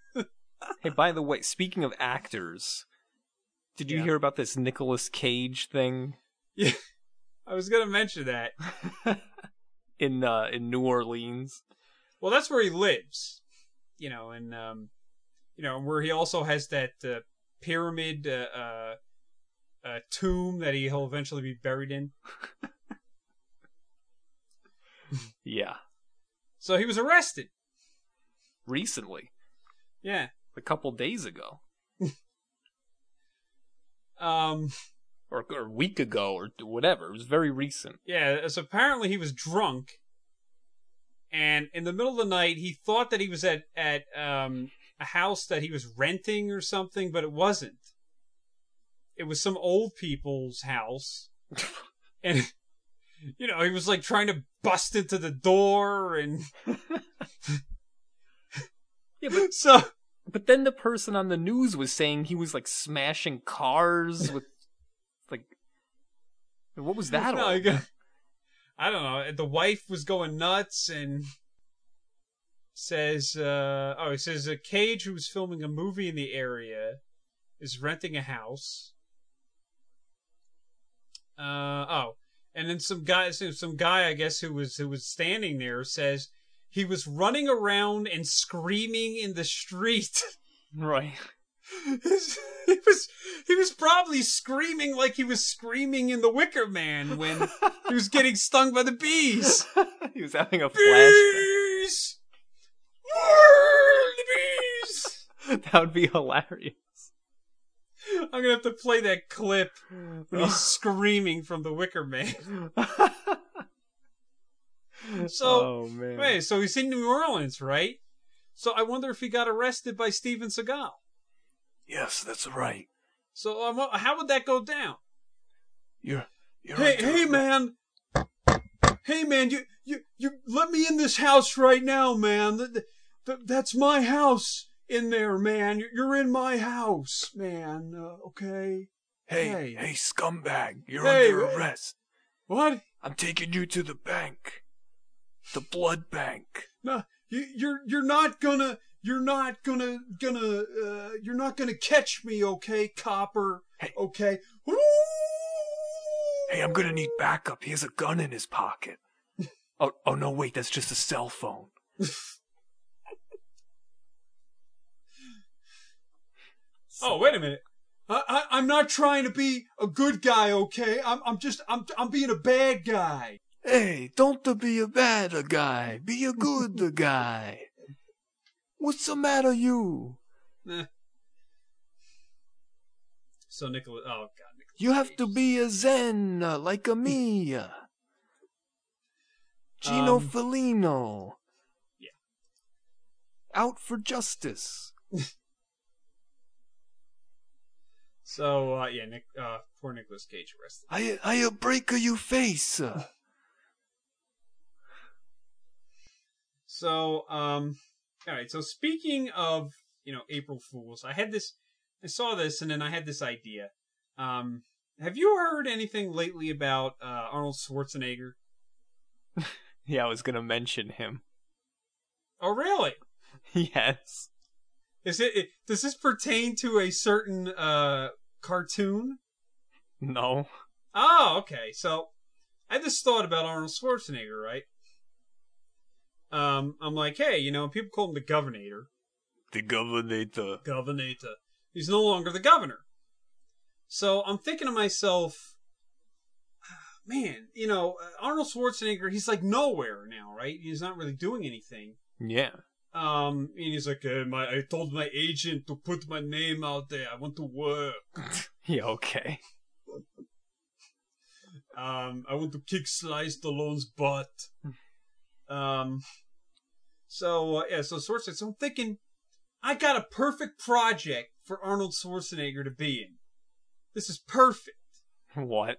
Hey, by the way, speaking of actors, did you Yeah. hear about this Nicolas Cage thing yeah, I was gonna mention that. In uh, in New Orleans? Well, that's where he lives, you know, and um, you know, where he also has that uh, pyramid uh, uh, uh, tomb that he'll eventually be buried in. [laughs] Yeah, So he was arrested. recently, Yeah. a couple days ago, [laughs] Um. Or, or a week ago, or whatever. It was very recent. Yeah. So apparently he was drunk, and in the middle of the night he thought that he was at at um a house that he was renting or something, but it wasn't. It was some old people's house, [laughs] and you know he was like trying to bust into the door, and Yeah, but [laughs] so but then the person on the news was saying he was like smashing cars with. What was [laughs] that No, all? I don't know. The wife was going nuts and says, uh, "Oh, he says a Cage who was filming a movie in the area is renting a house." Uh oh, and then some guy, some guy, I guess, who was who was standing there says he was running around and screaming in the street. [laughs] Right. [laughs] he was he was probably screaming like he was screaming in the Wicker Man when he was getting stung by the bees. [laughs] he was having a. Bees! The bees! [laughs] That would be hilarious. I'm gonna have to play that clip when he's screaming from the Wicker Man. So, oh man. Wait, so he's in New Orleans, right? So I wonder if he got arrested by Steven Seagal. Yes, that's right. So um, how would that go down? You're you're Hey, hey, man. Hey, man, you, you, you, let me in this house right now, man. Th- th- th- that's my house. in there, man. You're- in my house, man. Uh, okay. Hey, Hey. hey, scumbag, you're Hey, under arrest. What? I'm taking you to the bank. The blood bank. No, you, you're you're not gonna you're not gonna gonna uh, you're not gonna catch me, okay, copper? Hey. Okay. Hey, I'm gonna need backup. He has a gun in his pocket. [laughs] Oh, oh no, wait, that's just a cell phone. [laughs] Oh, wait a minute. I, I I'm not trying to be a good guy, okay? I'm I'm just I'm I'm being a bad guy. Hey, don't to be a bad guy. Be a good guy. What's the matter, you? So Nicolas, oh god, Nicolas You have to be a zen, uh, like a me. Gino Um, Felino. yeah. Out for justice. [laughs] So uh, yeah, Nick, uh, poor Nicolas Cage arrested. I, I break you face. uh. [laughs] So, um, all right. So speaking of you know April Fools, I had this, I saw this, and then I had this idea. Um, have you heard anything lately about uh, Arnold Schwarzenegger? [laughs] Yeah, I was gonna mention him. Oh, really? [laughs] yes. Is it, it does this pertain to a certain uh cartoon? No. Oh, okay. So I just thought about Arnold Schwarzenegger, right? Um, I'm like, hey, you know, people call him the Governator. The governor. Governor. He's no longer the governor. So I'm thinking to myself, "Ah, [sighs] man, you know, uh, Arnold Schwarzenegger, he's like nowhere now, right? He's not really doing anything. Yeah. Um, and he's like, uh, my, I told my agent to put my name out there. I want to work. [laughs] Yeah, okay. Um, I want to kick Sly Stallone's butt. [laughs] Um, so uh, yeah, so Schwarzenegger. So I'm thinking, I got a perfect project for Arnold Schwarzenegger to be in. This is perfect, [laughs] What?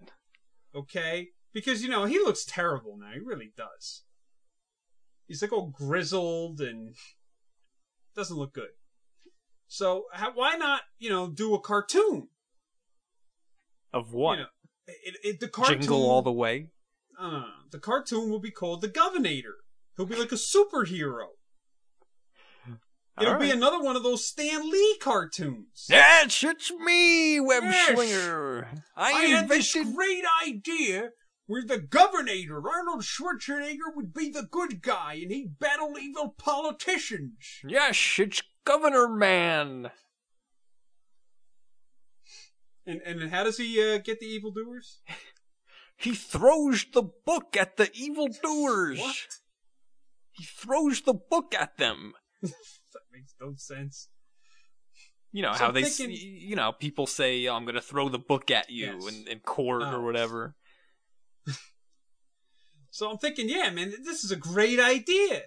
okay? Because you know he looks terrible now. He really does. He's like all grizzled and doesn't look good. So how, why not, you know, do a cartoon? Of what? You know, it, it, the cartoon. Jingle all the way? Uh, the cartoon will be called the Governator. He'll be like a superhero. It'll be another one of those Stan Lee cartoons. Yes, it's me, Web Yes. Slinger. I, I had this great idea where the governor, Arnold Schwarzenegger, would be the good guy and he'd battle evil politicians. Yes, it's Governor Man. And and how does he uh, get the evildoers? [laughs] He throws the book at the evildoers. What? He throws the book at them. [laughs] That makes no sense. You know So how I'm they, thinking- you know, people say, oh, "I'm going to throw the book at you" Yes. in, in court Oh. or whatever. [laughs] So I'm thinking, yeah, man, this is a great idea.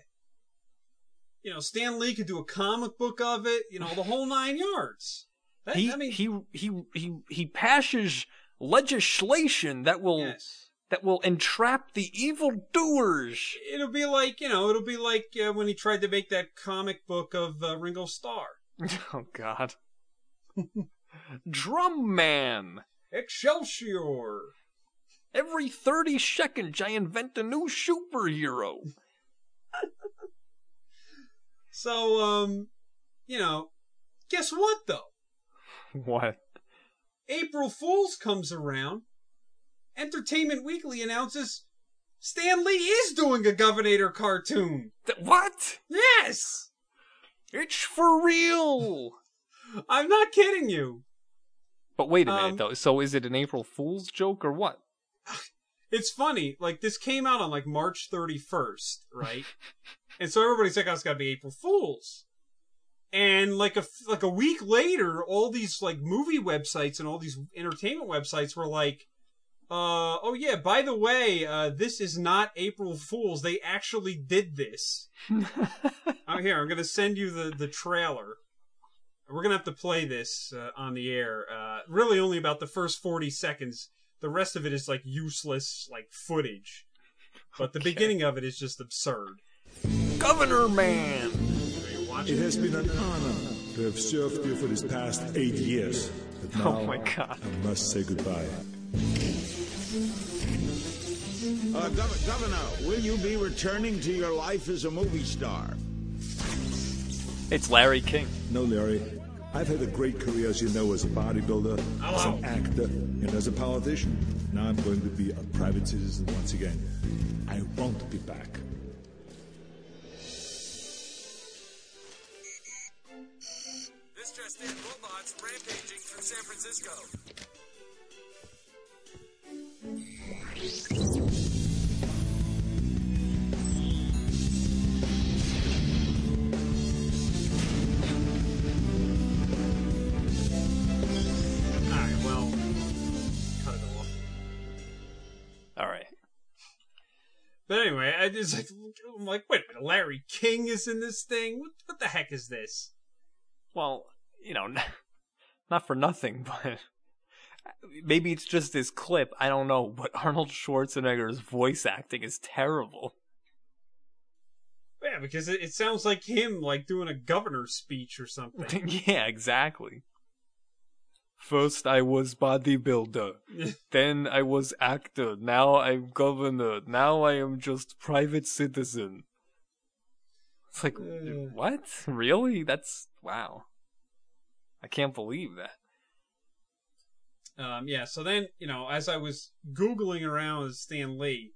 You know, Stan Lee could do a comic book of it. You know, the whole [laughs] nine yards. That, He I mean, he he he he passes legislation that will yes. That will entrap the evil doers. It'll be like you know, it'll be like uh, when he tried to make that comic book of uh, Ringo Starr, [laughs] Oh God. Drum Man. Excelsior. Every 30 seconds, I invent a new superhero. [laughs] So, um, you know, guess what though? What? April Fools comes around. Entertainment Weekly announces Stan Lee is doing a Governator cartoon. Th- what? Yes, It's for real. [laughs] I'm not kidding you. But wait a Um, minute, though. So is it an April Fool's joke or what? [laughs] It's funny, like this came out on like March 31st, right? [laughs] and so everybody's like, "Oh, it's got to be April Fools." And like a like a week later, all these like movie websites and all these entertainment websites were like, "Uh, oh yeah, by the way, uh, this is not April Fools. They actually did this." I'm [laughs] here. I'm gonna send you the the trailer. We're gonna have to play this uh, on the air. Uh, really, only about the first 40 seconds. The rest of it is like useless, like footage. But the Okay. beginning of it is just absurd. Governor Man. Are you watching? It has been an honor to have served you for these past eight years. But now Oh my God. I must say goodbye. Uh, Gov- Governor, will you be returning to your life as a movie star? It's Larry King. No, Larry. I've had a great career, as you know, as a bodybuilder, as an actor, and as a politician. Now I'm going to be a private citizen once again. I won't be back. Anyway, I just like, I'm like, wait a minute, Larry King is in this thing? What, what the heck is this? Well, you know, [laughs] not for nothing, [laughs] but maybe it's just this clip. I don't know, but Arnold Schwarzenegger's voice acting is terrible. Yeah, because it, it sounds like him, like doing a governor's speech or something. [laughs] yeah, exactly. First I was bodybuilder, [laughs] then I was actor, now I'm governor, now I am just private citizen. It's like, Uh. what? Really? That's, wow. I can't believe that. Um, yeah, so then, you know, as I was Googling around with Stan Lee,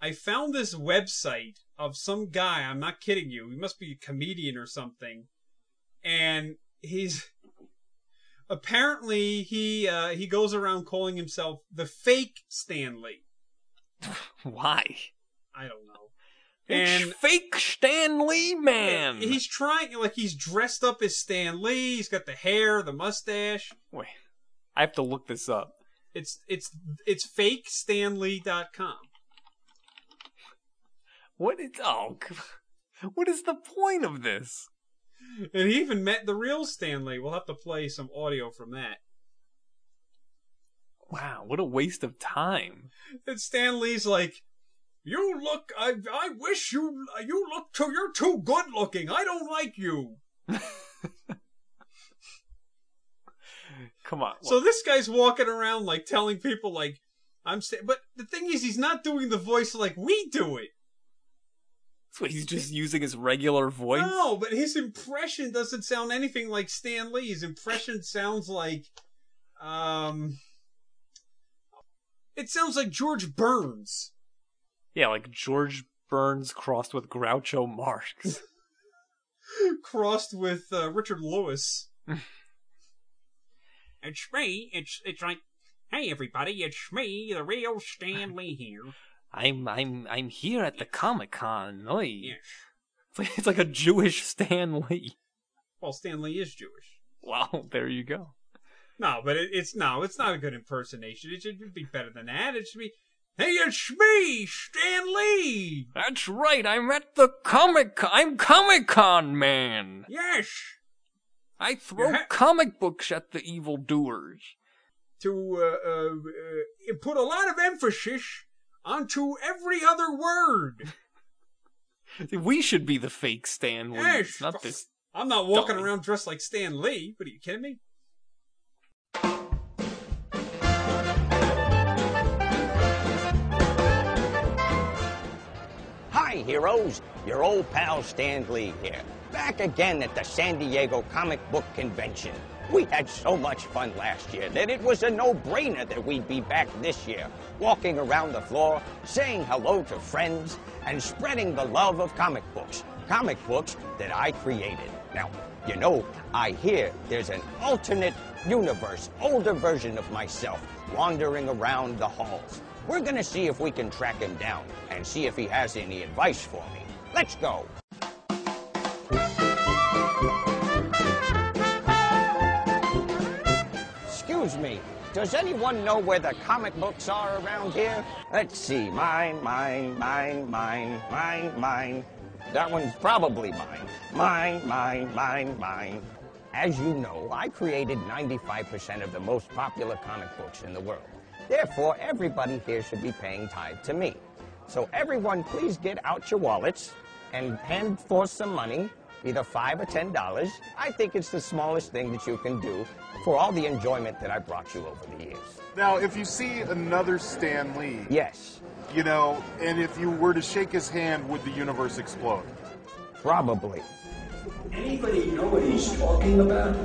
I found this website of some guy, I'm not kidding you, he must be a comedian or something, and he's apparently he uh, he goes around calling himself the fake Stan Lee. [laughs] Why? I don't know. It's And fake Stan Lee man! he's trying like he's dressed up as Stan Lee, he's got the hair, the mustache. Wait, I have to look this up. It's it's it's fakestanlee.com. What is, oh, [laughs] what is the point of this? And he even met the real Stan Lee. We'll have to play some audio from that. Wow, what a waste of time. And Stan Lee's like, "You look. I. I wish you. You look too. You're too good looking. I don't like you." [laughs] Come on. So this guy's walking around like telling people like, "I'm." Sta-. But the thing is, he's not doing the voice like we do it. [laughs] So he's just using his regular voice? No, but his impression doesn't sound anything like Stan Lee. His impression sounds like, um, it sounds like George Burns. Yeah, like George Burns crossed with Groucho Marx. [laughs] crossed with uh, Richard Lewis. it's me. It's it's like, hey everybody, it's me, the real Stan Lee here. [laughs] I'm I'm I'm here at the Comic Con. Oi. Yes. It's like, it's like a Jewish Stan Lee. Well, Stan Lee is Jewish. Well, [laughs] there you go. No, but it, it's no, it's not a good impersonation. It should be better than that. It should be, hey, it's me, Stan Lee. That's right. I'm at the Comic. Con. I'm Comic Con man. Yes. I throw Yeah. comic books at the evildoers. To uh, uh, uh, put a lot of emphasis onto every other word. [laughs] We should be the fake Stan Lee, Yes. not this. I'm not walking Dummy. around dressed like Stan Lee. What are you kidding me? Hi, heroes. Your old pal Stan Lee here. Back again at the San Diego Comic Book Convention. We had so much fun last year that it was a no-brainer that we'd be back this year, walking around the floor, saying hello to friends, and spreading the love of comic books. Comic books that I created. Now, you know, I hear there's an alternate universe, older version of myself, wandering around the halls. We're gonna see if we can track him down and see if he has any advice for me. Let's go. Me, does anyone know where the comic books are around here? Let's see, mine, mine, mine, mine, mine, mine. That one's probably mine. Mine, mine, mine, mine. As you know, I created 95% of the most popular comic books in the world. Therefore, everybody here should be paying tithe to me. So everyone, please get out your wallets and hand for some money either five or ten dollars. I think it's the smallest thing that you can do for all the enjoyment that I brought you over the years. Now, if you see another Stan Lee, Yes, you know, and if you were to shake his hand, would the universe explode? probably. Anybody know what he's talking about?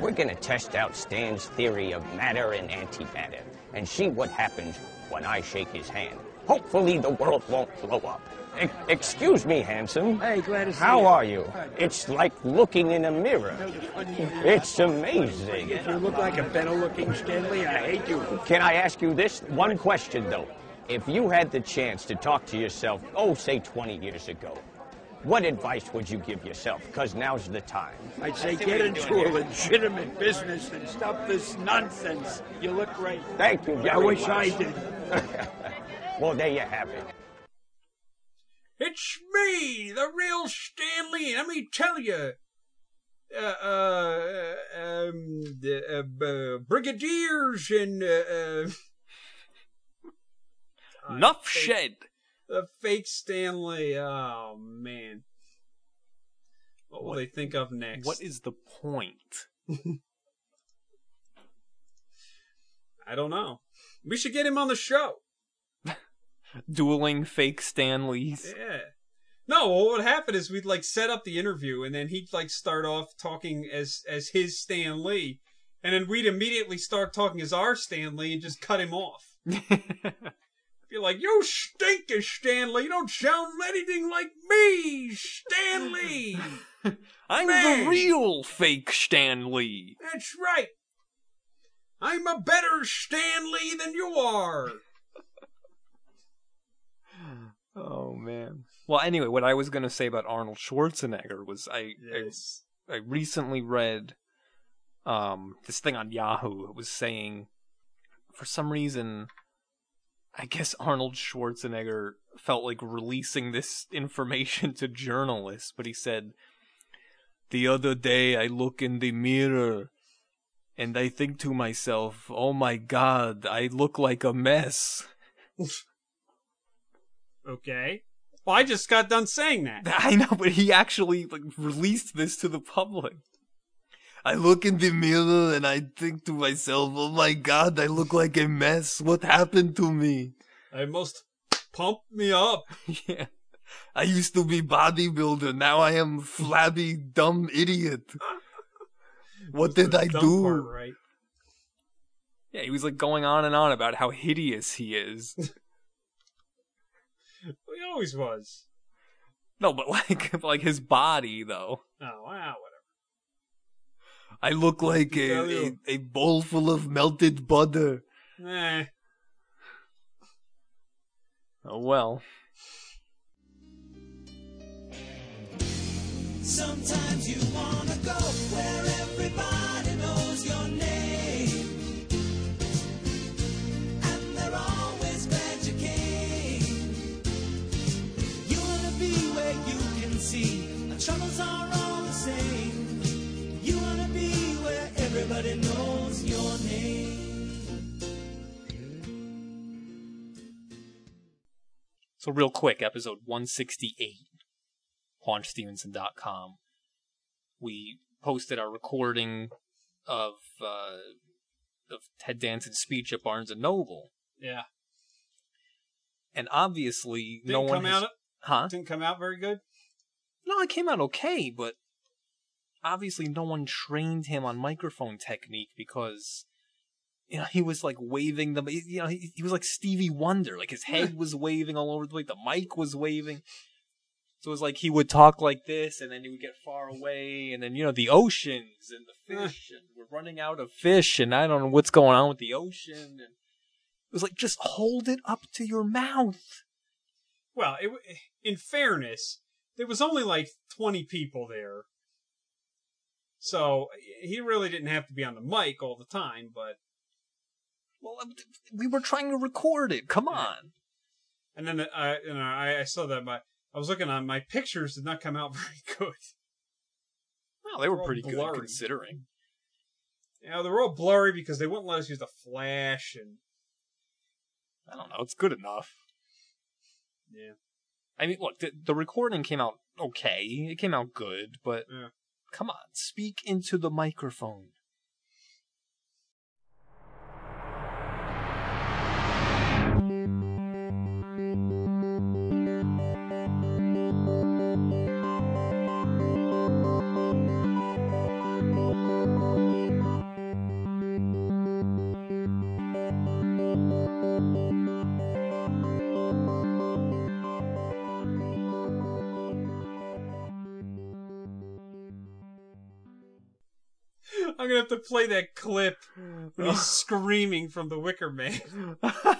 We're gonna test out Stan's theory of matter and antimatter and see what happens when I shake his hand. Hopefully the world won't blow up. E- excuse me, handsome. Hey, glad to see How you. are you? It's like looking in a mirror. It's amazing. If you look like a better looking Stan Lee, I hate you. Can I ask you this? One question, though. If you had the chance to talk to yourself, oh, say 20 years ago, what advice would you give yourself? Because now's the time. I'd say get into a legitimate business and stop this nonsense. You look great. Thank you I wish much. I did. [laughs] well, there you have it. It's me, the real Stan Lee. Let me tell you. Uh, uh, um, the, uh, brigadiers and, uh, uh, [laughs] Enough fake- shed. The fake Stan Lee. Oh, man. What will What- they think of next? What is the point? [laughs] I don't know. We should get him on the show. Dueling fake Stan Lees. Yeah. No, what would happen is we'd like set up the interview and then he'd like start off talking as as his Stan Lee. And then we'd immediately start talking as our Stan Lee and just cut him off. [laughs] Be like, you stinking Stan Lee, you don't sound anything like me, Stan Lee. [laughs] I'm Man. the real fake Stan Lee. That's right. I'm a better Stan Lee than you are. Oh man. Well, anyway, what I was gonna say about Arnold Schwarzenegger was I Yes. I, I recently read um this thing on Yahoo. It was saying for some reason I guess Arnold Schwarzenegger felt like releasing this [laughs] information to journalists, but he said the other day I look in the mirror and I think to myself, "Oh my god, I look like a mess." [laughs] Okay. Well, I just got done saying that. [laughs] I know, but he actually like released this to the public. I look in the mirror and I think to myself, "Oh my god, I look like a mess. What happened to me?" I must pump me up. [laughs] yeah. I used to be bodybuilder. Now I am flabby, dumb idiot. What did I do? part, right? Yeah, he was like going on and on about how hideous he is. [laughs] Well, he always was. no, but like, [laughs] like his body though. Oh, wow, whatever. I look like a, a, you. a bowl full of melted butter. Eh. Oh well. Sometimes you wanna So real quick, episode 168, PaunchStevenson.com. We posted our recording of uh, of Ted Danson's speech at Barnes and Noble, Yeah. and obviously Didn't no one come has, out. huh? Didn't come out very good. No, it came out okay, but obviously no one trained him on microphone technique because you know he was like waving them. You know, he, he was like Stevie Wonder. Like his head was waving all over the place. The mic was waving. So it was like he would talk like this, and then he would get far away, and then you know the oceans and the [laughs] fish, and we're running out of fish, and I don't know what's going on with the ocean. And it was like just hold it up to your mouth. Well, it, in fairness, there was only like 20 people there. So he really didn't have to be on the mic all the time, but Well, um, we were trying to record it. Come on. and then I you know I, I saw that my I was looking on my pictures did not come out [laughs] very good. Well, they were all pretty good considering. You know, they were all blurry because they wouldn't let us use the flash and I don't know. It's good enough. yeah. I mean, look, the, the recording came out okay. It came out good, but Yeah. come on, speak into the microphone. Gonna have to play that clip when he's [laughs] screaming from the Wicker Man. [laughs]